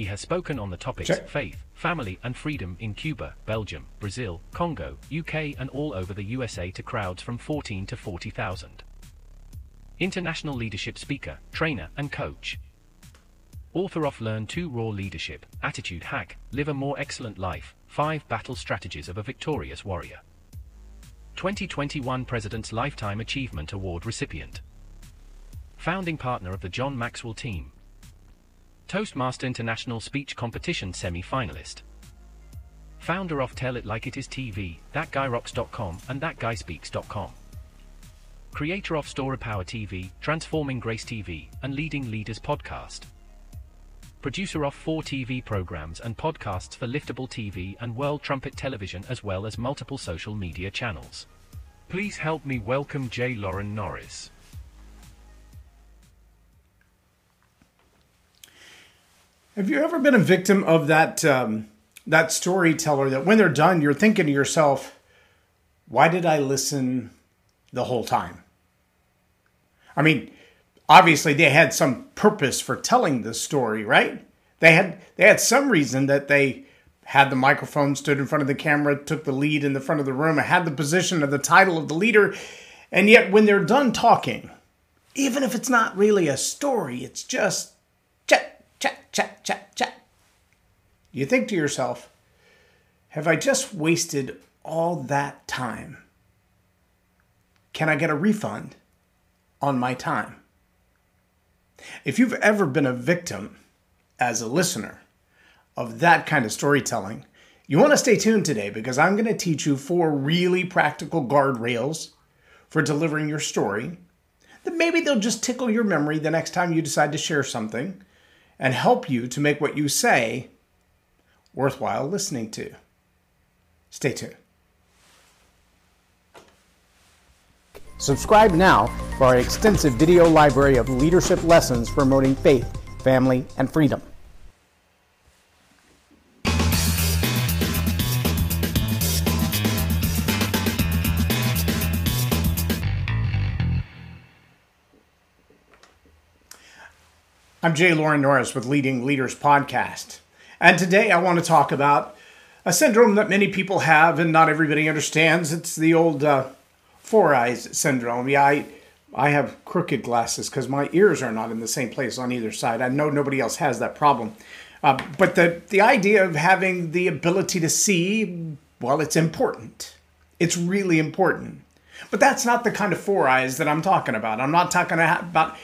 He has spoken on the topics Check. faith, family, and freedom in Cuba, Belgium, Brazil, Congo, UK, and all over the USA to crowds from 14 to 40,000. International leadership speaker, trainer, and coach. Author of Learn to Roar Leadership, Attitude Hack, Live a More Excellent Life, 5 Battle Strategies of a Victorious Warrior. 2021 President's Lifetime Achievement Award recipient. Founding partner of the John Maxwell team. Toastmaster International Speech Competition semi-finalist. Founder of Tell It Like It Is TV, ThatGuyRocks.com and ThatGuySpeaks.com. Creator of Story Power TV, Transforming Grace TV, and Leading Leaders Podcast. Producer of four TV programs and podcasts for Liftable TV and World Trumpet Television as well as multiple social media channels. Please help me welcome J. Loren Norris. Have you ever been a victim of that um, that storyteller that when they're done, you're thinking to yourself, "Why did I listen the whole time?" I mean, obviously they had some purpose for telling the story, right? They had they had some reason that they had the microphone, stood in front of the camera, took the lead in the front of the room, had the position of the title of the leader, and yet when they're done talking, even if it's not really a story, it's just chat, chat. You think to yourself, have I just wasted all that time? Can I get a refund on my time? If you've ever been a victim as a listener of that kind of storytelling, you want to stay tuned today because I'm going to teach you four really practical guardrails for delivering your story that maybe they'll just tickle your memory the next time you decide to share something and help you to make what you say worthwhile listening to. Stay tuned. Subscribe now for our extensive video library of leadership lessons promoting faith, family, and freedom. I'm Jay Loren Norris with Leading Leaders Podcast. And today I want to talk about a syndrome that many people have and not everybody understands. It's the old uh, four eyes syndrome. Yeah, I, I have crooked glasses because my ears are not in the same place on either side. I know nobody else has that problem. Uh, but the, the idea of having the ability to see, well, it's important. It's really important. But that's not the kind of four eyes that I'm talking about. I'm not talking about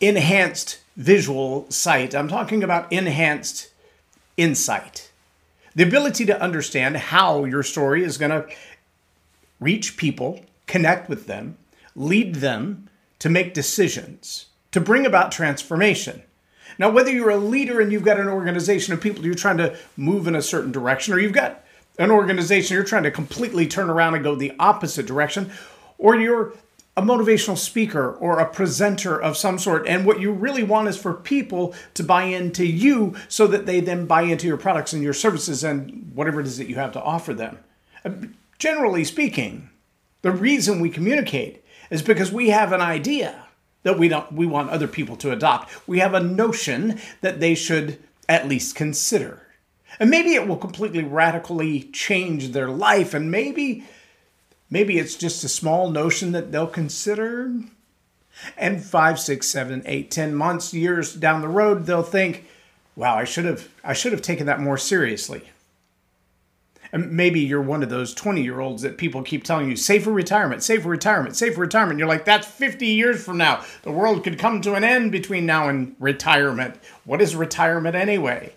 enhanced visual sight. I'm talking about enhanced insight. The ability to understand how your story is going to reach people, connect with them, lead them to make decisions, to bring about transformation. Now, whether you're a leader and you've got an organization of people you're trying to move in a certain direction, or you've got an organization you're trying to completely turn around and go the opposite direction, or you're a motivational speaker or a presenter of some sort. And what you really want is for people to buy into you so that they then buy into your products and your services and whatever it is that you have to offer them. Um, generally speaking, the reason we communicate is because we have an idea that we don't we want other people to adopt. We have a notion that they should at least consider. And maybe it will completely radically change their life and maybe maybe it's just a small notion that they'll consider. And five six seven eight ten months years down the road they'll think wow i should have i should have taken that more seriously. And maybe you're one of those 20 year olds that people keep telling you save for retirement save for retirement save for retirement. You're like that's 50 years from now. The world could come to an end between now and retirement. What is retirement anyway?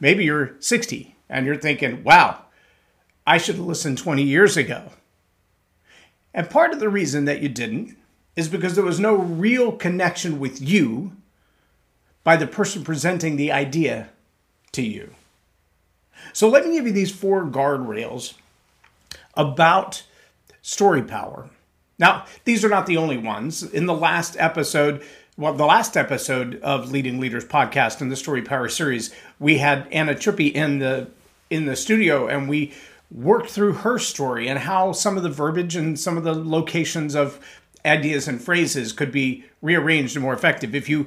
Maybe you're 60 and you're thinking wow i should have listened 20 years ago and part of the reason that you didn't is because there was no real connection with you by the person presenting the idea to you. So let me give you these four guardrails about story power. Now, these are not the only ones. In the last episode, well, the last episode of Leading Leaders podcast in the Story Power series, we had Anna Trippy in the in the studio and we worked through her story and how some of the verbiage and some of the locations of ideas and phrases could be rearranged and more effective. If you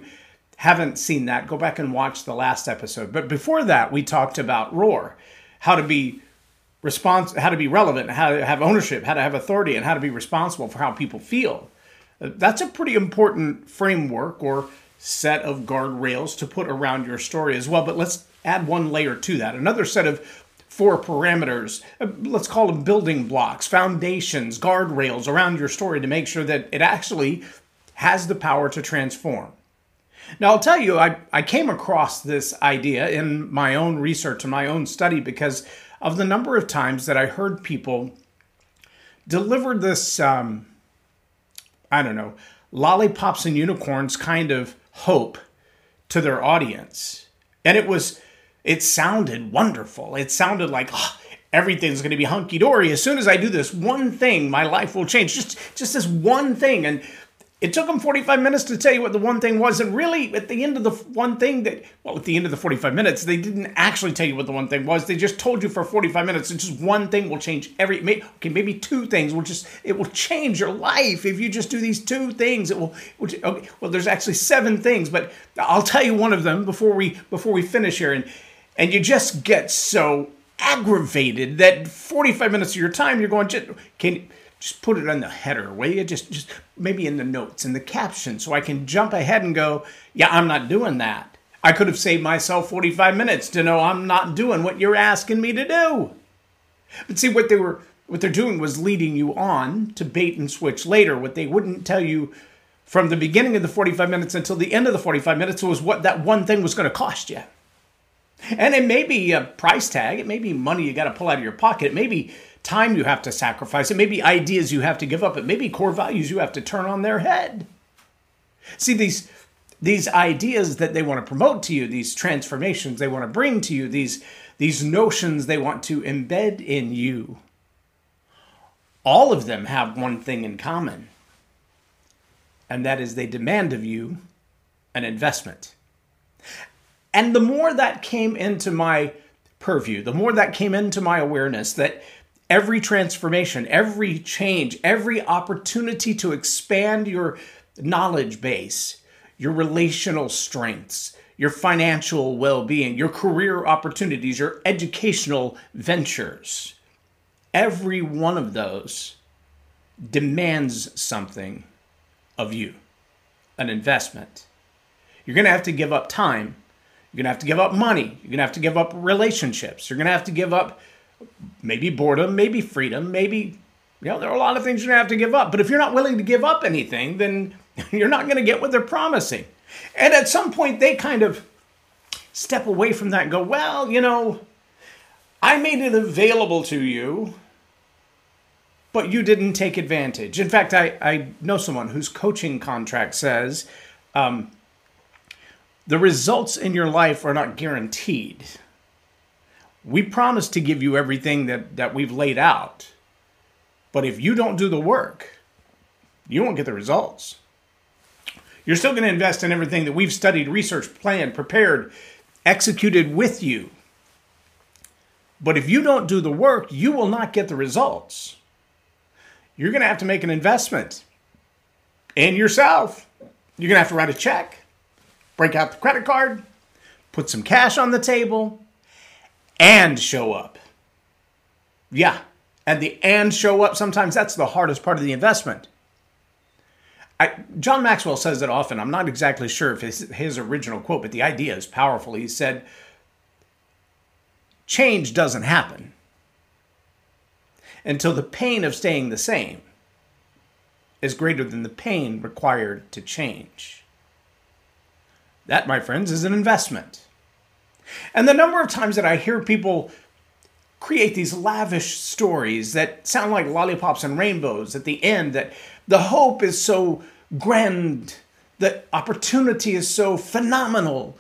haven't seen that, go back and watch the last episode. But before that, we talked about Roar, how to be response, how to be relevant, how to have ownership, how to have authority, and how to be responsible for how people feel. Uh, that's a pretty important framework or set of guardrails to put around your story as well. But let's add one layer to that. Another set of four parameters, uh, let's call them building blocks, foundations, guardrails around your story to make sure that it actually has the power to transform. Now, I'll tell you, I, I came across this idea in my own research and my own study because of the number of times that I heard people deliver this, um, I don't know, lollipops and unicorns kind of hope to their audience. And it was, it sounded wonderful. It sounded like, oh, everything's going to be hunky dory. As soon as I do this one thing, my life will change. Just, just this one thing. And it took them 45 minutes to tell you what the one thing was. And really, at the end of the one thing that, well, at the end of the 45 minutes, they didn't actually tell you what the one thing was. They just told you for 45 minutes. And just one thing will change every, okay, maybe two things will just, it will change your life. If you just do these two things, it will, okay, well, there's actually seven things, but I'll tell you one of them before we, before we finish here. And, and you just get so aggravated that 45 minutes of your time, you're going, just, can, just put it on the header, will you? Just, just maybe in the notes, in the caption, so I can jump ahead and go, yeah, I'm not doing that. I could have saved myself 45 minutes to know I'm not doing what you're asking me to do. But see, what they were, what they're doing was leading you on to bait and switch later. What they wouldn't tell you from the beginning of the 45 minutes until the end of the 45 minutes was what that one thing was going to cost you. And it may be a price tag, it may be money you got to pull out of your pocket, it may be time you have to sacrifice, it may be ideas you have to give up, it may be core values you have to turn on their head. See, these these ideas that they want to promote to you, these transformations they want to bring to you, these these notions they want to embed in you, all of them have one thing in common, and that is they demand of you an investment. And the more that came into my purview, the more that came into my awareness that every transformation, every change, every opportunity to expand your knowledge base, your relational strengths, your financial well being, your career opportunities, your educational ventures, every one of those demands something of you an investment. You're going to have to give up time you're going to have to give up money. You're going to have to give up relationships. You're going to have to give up maybe boredom, maybe freedom, maybe, you know, there are a lot of things you're going to have to give up. But if you're not willing to give up anything, then you're not going to get what they're promising. And at some point, they kind of step away from that and go, well, you know, I made it available to you, but you didn't take advantage. In fact, I, I know someone whose coaching contract says, um, the results in your life are not guaranteed. We promise to give you everything that, that we've laid out. But if you don't do the work, you won't get the results. You're still going to invest in everything that we've studied, researched, planned, prepared, executed with you. But if you don't do the work, you will not get the results. You're going to have to make an investment in yourself. You're going to have to write a check break out the credit card, put some cash on the table, and show up. Yeah, and the and show up, sometimes that's the hardest part of the investment. I, John Maxwell says it often. I'm not exactly sure if his, his original quote, but the idea is powerful. He said, Change doesn't happen until the pain of staying the same is greater than the pain required to change. That, my friends, is an investment. And the number of times that I hear people create these lavish stories that sound like lollipops and rainbows at the end, that the hope is so grand, the opportunity is so phenomenal,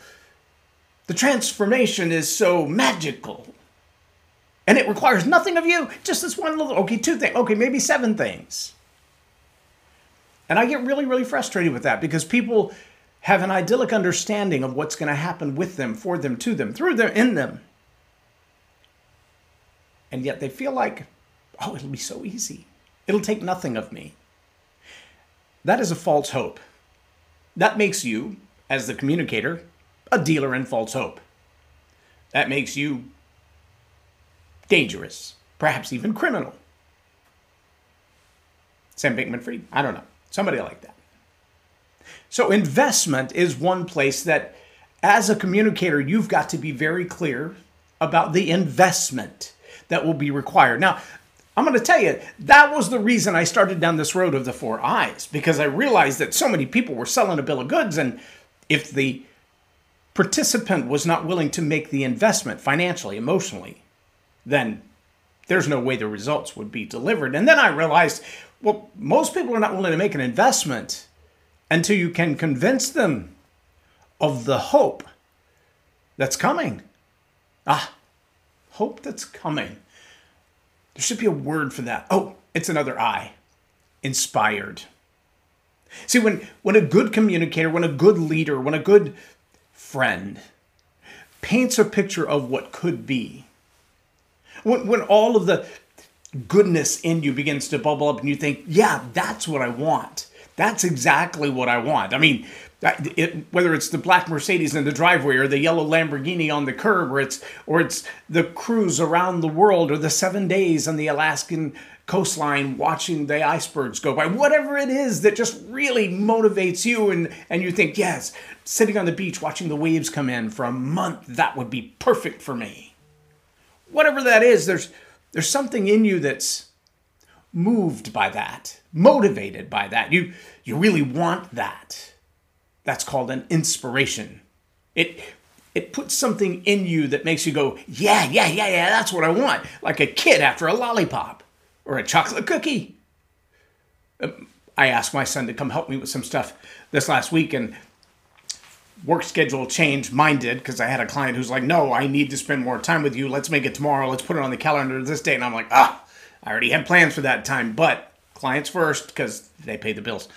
the transformation is so magical. And it requires nothing of you, just this one little, okay, two things, okay, maybe seven things. And I get really, really frustrated with that because people have an idyllic understanding of what's going to happen with them, for them, to them, through them, in them. And yet they feel like, oh, it'll be so easy. It'll take nothing of me. That is a false hope. That makes you, as the communicator, a dealer in false hope. That makes you dangerous, perhaps even criminal. Sam Bankman Fried? I don't know. Somebody like that. So, investment is one place that, as a communicator, you've got to be very clear about the investment that will be required. Now, I'm going to tell you, that was the reason I started down this road of the four eyes, because I realized that so many people were selling a bill of goods. And if the participant was not willing to make the investment financially, emotionally, then there's no way the results would be delivered. And then I realized, well, most people are not willing to make an investment until you can convince them of the hope that's coming. Ah, hope that's coming. There should be a word for that. Oh, it's another I. Inspired. See, when, when a good communicator, when a good leader, when a good friend paints a picture of what could be, when, when all of the goodness in you begins to bubble up and you think, yeah, that's what I want. That's exactly what I want. I mean, it, whether it's the black Mercedes in the driveway or the yellow Lamborghini on the curb, or it's or it's the cruise around the world, or the seven days on the Alaskan coastline watching the icebergs go by, whatever it is that just really motivates you, and and you think, yes, sitting on the beach watching the waves come in for a month, that would be perfect for me. Whatever that is, there's there's something in you that's moved by that, motivated by that. You you really want that. That's called an inspiration. It it puts something in you that makes you go, yeah, yeah, yeah, yeah, that's what I want. Like a kid after a lollipop or a chocolate cookie. Um, I asked my son to come help me with some stuff this last week, and work schedule change Mine did because I had a client who's like, no, I need to spend more time with you. Let's make it tomorrow. Let's put it on the calendar this day. And I'm like, ah, I already had plans for that time, but clients first because they pay the bills.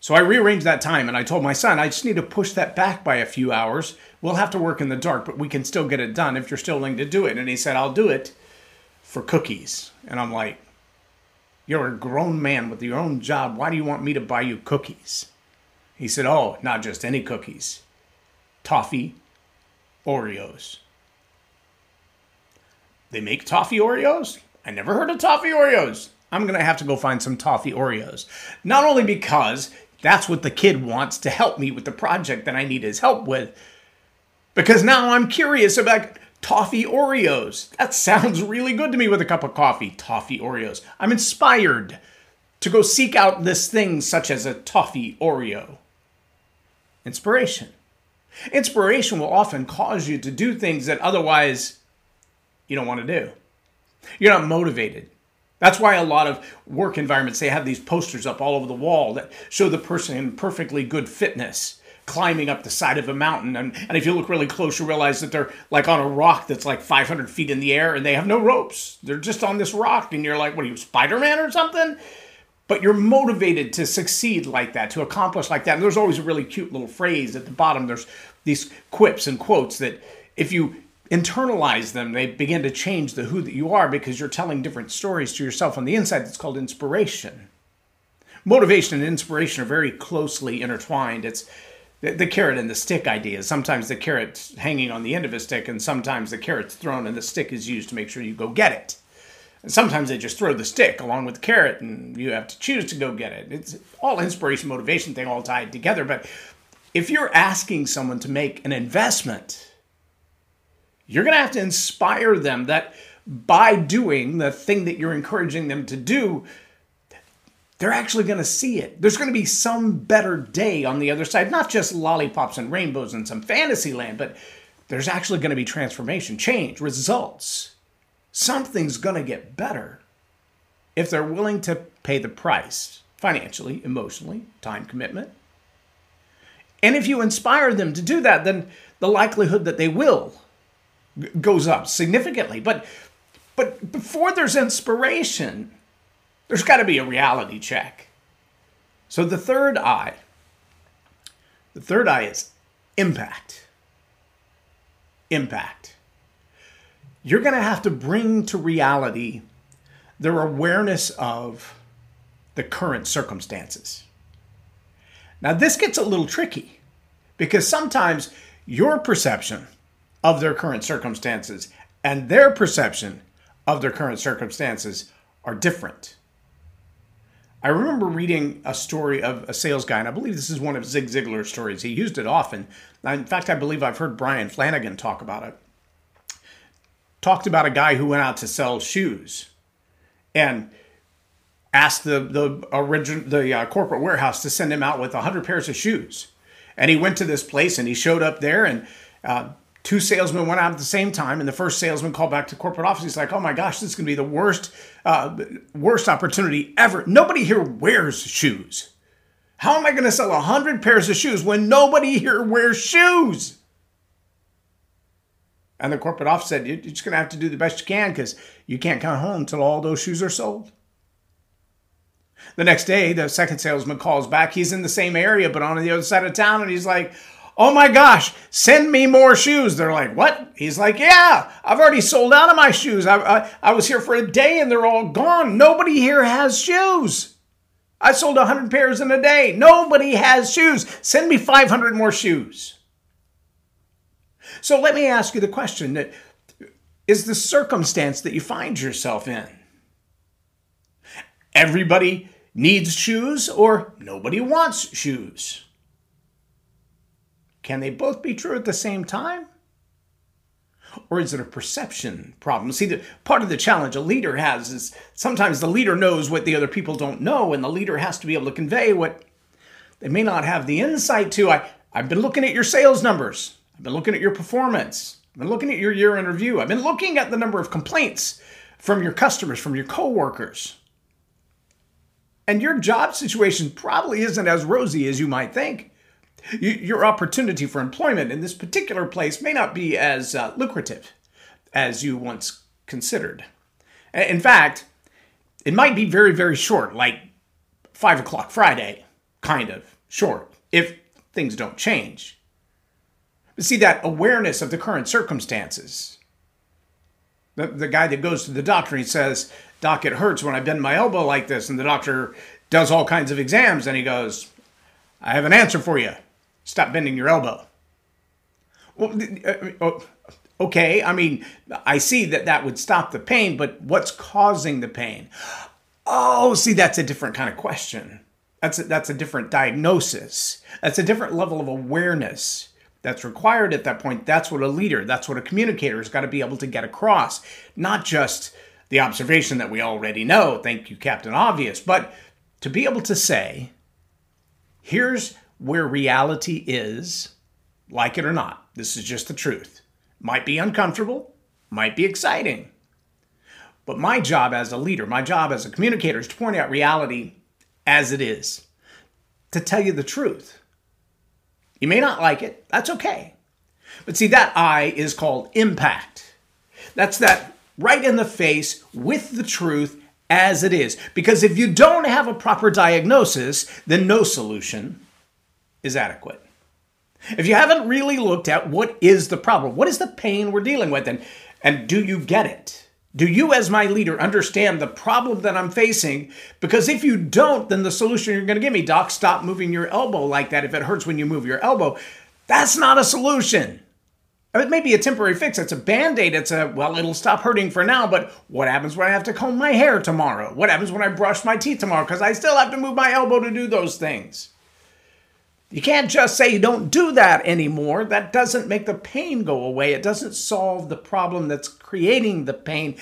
So I rearranged that time and I told my son, I just need to push that back by a few hours. We'll have to work in the dark, but we can still get it done if you're still willing to do it. And he said, I'll do it for cookies. And I'm like, You're a grown man with your own job. Why do you want me to buy you cookies? He said, Oh, not just any cookies, toffee Oreos. They make toffee Oreos? I never heard of toffee Oreos. I'm going to have to go find some toffee Oreos. Not only because that's what the kid wants to help me with the project that I need his help with. Because now I'm curious about toffee Oreos. That sounds really good to me with a cup of coffee. Toffee Oreos. I'm inspired to go seek out this thing such as a toffee Oreo. Inspiration. Inspiration will often cause you to do things that otherwise you don't want to do. You're not motivated. That's why a lot of work environments they have these posters up all over the wall that show the person in perfectly good fitness climbing up the side of a mountain. And, and if you look really close you realize that they're like on a rock that's like 500 feet in the air and they have no ropes. They're just on this rock and you're like what are you spider-man or something? But you're motivated to succeed like that to accomplish like that. And there's always a really cute little phrase at the bottom. There's these quips and quotes that if you internalize them, they begin to change the who that you are because you're telling different stories to yourself on the inside. That's called inspiration. Motivation and inspiration are very closely intertwined. It's the, the carrot and the stick idea. Sometimes the carrot's hanging on the end of a stick, and sometimes the carrot's thrown and the stick is used to make sure you go get it. And sometimes they just throw the stick along with the carrot, and you have to choose to go get it. It's all inspiration, motivation thing all tied together. But if you're asking someone to make an investment, you're going to have to inspire them that by doing the thing that you're encouraging them to do, they're actually going to see it. There's going to be some better day on the other side, not just lollipops and rainbows and some fantasy land, but there's actually going to be transformation, change, results. Something's going to get better if they're willing to pay the price financially, emotionally, time commitment. And if you inspire them to do that, then the likelihood that they will goes up significantly. But but before there's inspiration, there's got to be a reality check. So the third eye, the third eye is impact. Impact. You're going to have to bring to reality their awareness of the current circumstances. Now, this gets a little tricky Because sometimes your perception of their current circumstances and their perception of their current circumstances are different. I remember reading a story of a sales guy, and I believe this is one of Zig Ziglar's stories. He used it often. In fact, I believe I've heard Brian Flanagan talk about it. Talked about a guy who went out to sell shoes and asked the the origin the uh, corporate warehouse to send him out with 100 pairs of shoes. And he went to this place and he showed up there and uh, two salesmen went out at the same time, and the first salesman called back to corporate office. He's like, "Oh my gosh, this is going to be the worst, uh, worst opportunity ever. Nobody here wears shoes. How am I going to sell a hundred pairs of shoes when nobody here wears shoes?" And the corporate office said, "You're just going to have to do the best you can because you can't come home until all those shoes are sold." The next day, the second salesman calls back. He's in the same area, but on the other side of town, and he's like, Oh my gosh, send me more shoes. They're like, What? He's like, Yeah, I've already sold out of my shoes. I, I, I was here for a day and they're all gone. Nobody here has shoes. I sold 100 pairs in a day. Nobody has shoes. Send me 500 more shoes. So let me ask you the question that is the circumstance that you find yourself in. Everybody needs shoes or nobody wants shoes. Can they both be true at the same time? Or is it a perception problem? See, the part of the challenge a leader has is sometimes the leader knows what the other people don't know, and the leader has to be able to convey what they may not have the insight to. I, I've been looking at your sales numbers. I've been looking at your performance. I've been looking at your year in review. I've been looking at the number of complaints from your customers, from your coworkers. And your job situation probably isn't as rosy as you might think your opportunity for employment in this particular place may not be as uh, lucrative as you once considered. In fact, it might be very, very short, like five o'clock Friday, kind of short, if things don't change. But see, that awareness of the current circumstances. The, the guy that goes to the doctor, he says, Doc, it hurts when I bend my elbow like this. And the doctor does all kinds of exams, and he goes, I have an answer for you. Stop bending your elbow. Well, uh, oh, okay, I mean, I see that that would stop the pain, but what's causing the pain? Oh, see, that's a different kind of question. That's a, that's a different diagnosis. That's a different level of awareness that's required at that point. That's what a leader, that's what a communicator has got to be able to get across. Not just the observation that we already know, thank you, Captain Obvious, but to be able to say, here's where reality is, like it or not. This is just the truth. Might be uncomfortable, might be exciting. But my job as a leader, my job as a communicator is to point out reality as it is, to tell you the truth. You may not like it, that's okay. But see, that I is called impact. That's that right in the face with the truth as it is. Because if you don't have a proper diagnosis, then no solution is adequate. If you haven't really looked at what is the problem, what is the pain we're dealing with, and, and do you get it? Do you, as my leader, understand the problem that I'm facing? Because if you don't, then the solution you're going to give me, Doc, stop moving your elbow like that if it hurts when you move your elbow. That's not a solution. It may be a temporary fix. It's a band aid. It's a, well, it'll stop hurting for now, but what happens when I have to comb my hair tomorrow? What happens when I brush my teeth tomorrow? Because I still have to move my elbow to do those things. You can't just say you don't do that anymore. That doesn't make the pain go away. It doesn't solve the problem that's creating the pain.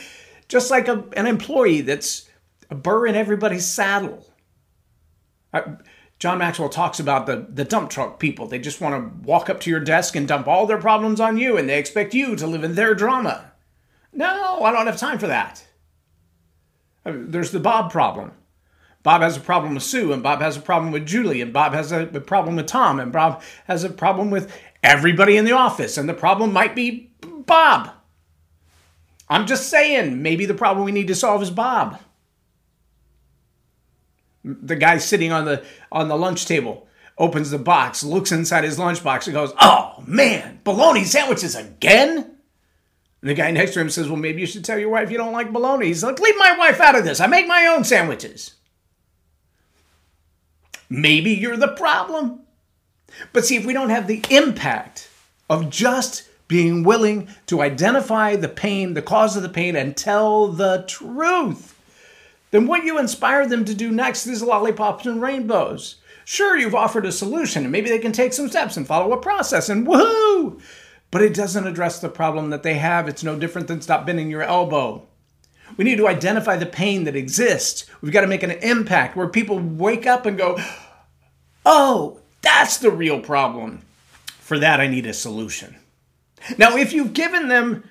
Just like a, an employee that's a burr in everybody's saddle. Uh, John Maxwell talks about the, the dump truck people. They just want to walk up to your desk and dump all their problems on you, and they expect you to live in their drama. No, I don't have time for that. Uh, there's the Bob problem. Bob has a problem with Sue, and Bob has a problem with Julie, and Bob has a, problem with Tom, and Bob has a problem with everybody in the office, and the problem might be Bob. I'm just saying, maybe the problem we need to solve is Bob. The guy sitting on the on the lunch table opens the box, looks inside his lunchbox, and goes, "Oh man, bologna sandwiches again." And the guy next to him says, "Well, maybe you should tell your wife you don't like bologna." He's like, "Leave my wife out of this. I make my own sandwiches." Maybe you're the problem. But see, if we don't have the impact of just being willing to identify the pain, the cause of the pain, and tell the truth, then what you inspire them to do next is lollipops and rainbows. Sure, you've offered a solution, and maybe they can take some steps and follow a process, and woohoo! But it doesn't address the problem that they have. It's no different than stop bending your elbow. We need to identify the pain that exists. We've got to make an impact where people wake up and go, oh, that's the real problem. For that, I need a solution. Now, if you've given them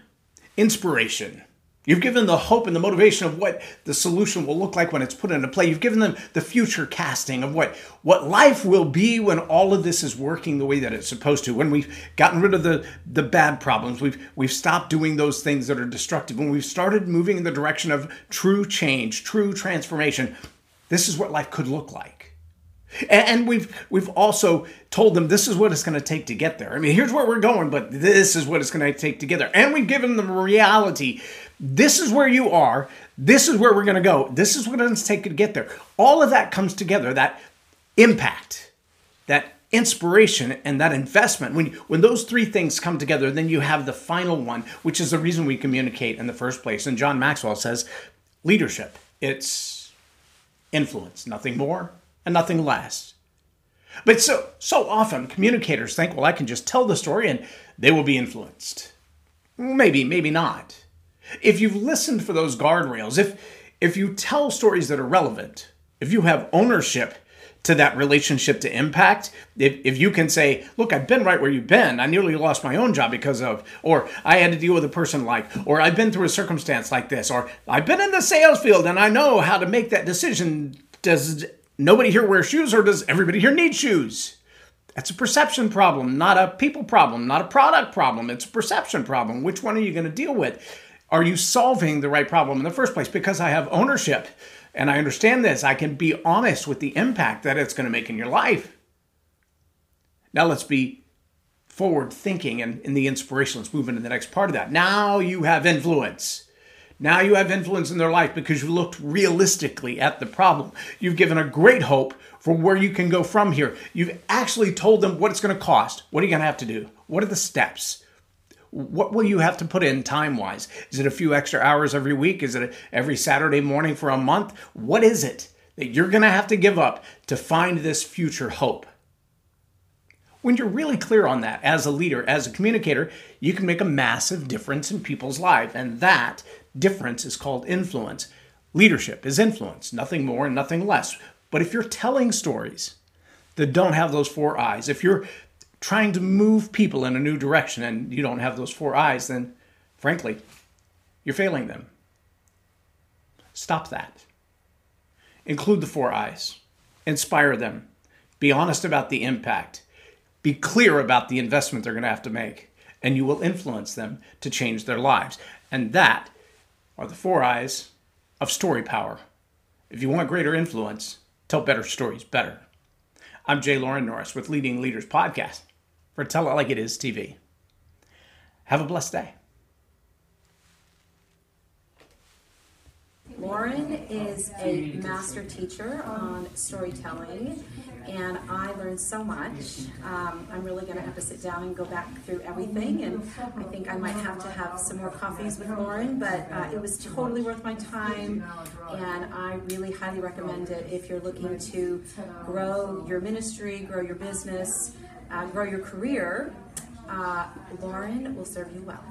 inspiration, You've given the hope and the motivation of what the solution will look like when it's put into play. You've given them the future casting of what, what life will be when all of this is working the way that it's supposed to. When we've gotten rid of the, the bad problems, we've, we've stopped doing those things that are destructive, when we've started moving in the direction of true change, true transformation, this is what life could look like. And we've we've also told them this is what it's going to take to get there. I mean, here's where we're going, but this is what it's going to take to get there. And we've given them reality this is where you are. This is where we're going to go. This is what it's going to take to get there. All of that comes together. That impact, that inspiration, and that investment. When when those three things come together, then you have the final one, which is the reason we communicate in the first place. And John Maxwell says, leadership. It's influence, nothing more and nothing less. But so so often communicators think, well, I can just tell the story and they will be influenced. Maybe, maybe not. If you've listened for those guardrails, if if you tell stories that are relevant, if you have ownership to that relationship to impact, if, if you can say, look, I've been right where you've been, I nearly lost my own job because of, or I had to deal with a person like, or I've been through a circumstance like this, or I've been in the sales field and I know how to make that decision. Does nobody here wear shoes or does everybody here need shoes? That's a perception problem, not a people problem, not a product problem. It's a perception problem. Which one are you going to deal with? Are you solving the right problem in the first place? Because I have ownership and I understand this, I can be honest with the impact that it's going to make in your life. Now let's be forward thinking and in the inspiration. Let's move into the next part of that. Now you have influence. Now you have influence in their life because you looked realistically at the problem. You've given a great hope for where you can go from here. You've actually told them what it's going to cost. What are you going to have to do? What are the steps? what will you have to put in time wise? Is it a few extra hours every week? Is it every Saturday morning for a month? What is it that you're going to have to give up to find this future hope? When you're really clear on that as a leader, as a communicator, you can make a massive difference in people's lives. And that difference is called influence. Leadership is influence, nothing more and nothing less. But if you're telling stories that don't have those four eyes, if you're trying to move people in a new direction and you don't have those four eyes, then frankly, you're failing them. Stop that. Include the four eyes, inspire them, be honest about the impact, be clear about the investment they're going to have to make, and you will influence them to change their lives. And that are the four eyes of story power. If you want greater influence, tell better stories better. I'm Jay Loren Norris with Leading Leaders Podcast for Tell It Like It Is TV. Have a blessed day. Loren is a master teacher on storytelling, and I learned so much. Um, I'm really going to have to sit down and go back through everything, and I think I might have to have some more coffees with Loren, but uh, it was totally worth my time, and I really highly recommend it if you're looking to grow your ministry, grow your business, uh, grow your career, uh, Loren will serve you well.